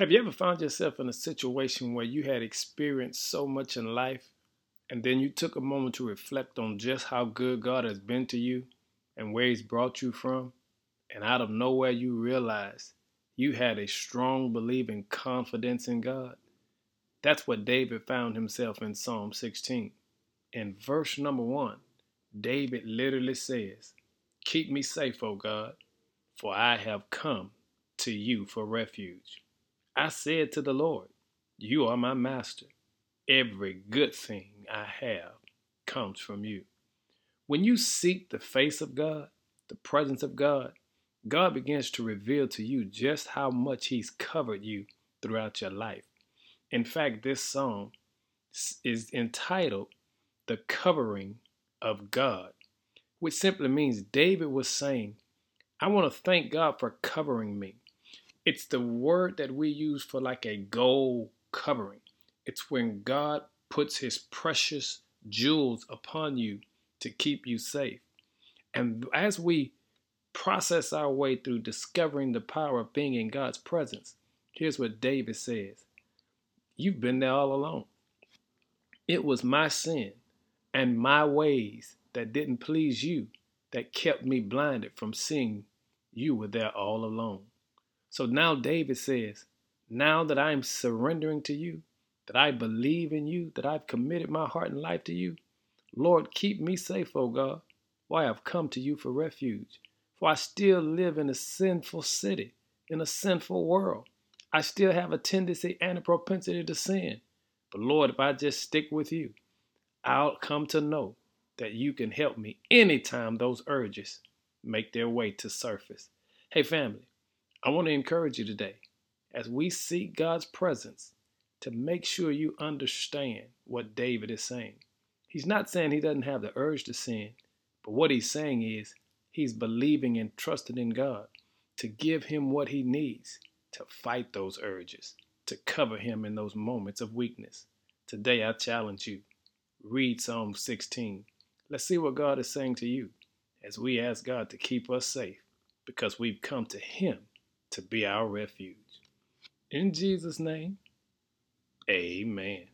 Have you ever found yourself in a situation where you had experienced so much in life and then you took a moment to reflect on just how good God has been to you and where He's brought you from? And out of nowhere, you realized you had a strong believing confidence in God? That's what David found himself in Psalm 16. In verse number one, David literally says, Keep me safe, O God, for I have come to you for refuge. I said to the Lord, You are my master. Every good thing I have comes from you. When you seek the face of God, the presence of God, God begins to reveal to you just how much He's covered you throughout your life. In fact, this song is entitled The Covering of God, which simply means David was saying, I want to thank God for covering me. It's the word that we use for like a gold covering. It's when God puts his precious jewels upon you to keep you safe. And as we process our way through discovering the power of being in God's presence, here's what David says You've been there all along. It was my sin and my ways that didn't please you that kept me blinded from seeing you were there all alone. So now David says, Now that I'm surrendering to you, that I believe in you, that I've committed my heart and life to you, Lord, keep me safe, O God, for I have come to you for refuge. For I still live in a sinful city, in a sinful world. I still have a tendency and a propensity to sin. But Lord, if I just stick with you, I'll come to know that you can help me anytime those urges make their way to surface. Hey, family, I want to encourage you today as we seek God's presence to make sure you understand what David is saying. He's not saying he doesn't have the urge to sin, but what he's saying is he's believing and trusting in God to give him what he needs to fight those urges, to cover him in those moments of weakness. Today, I challenge you read Psalm 16. Let's see what God is saying to you as we ask God to keep us safe because we've come to him to be our refuge. In Jesus' name, amen.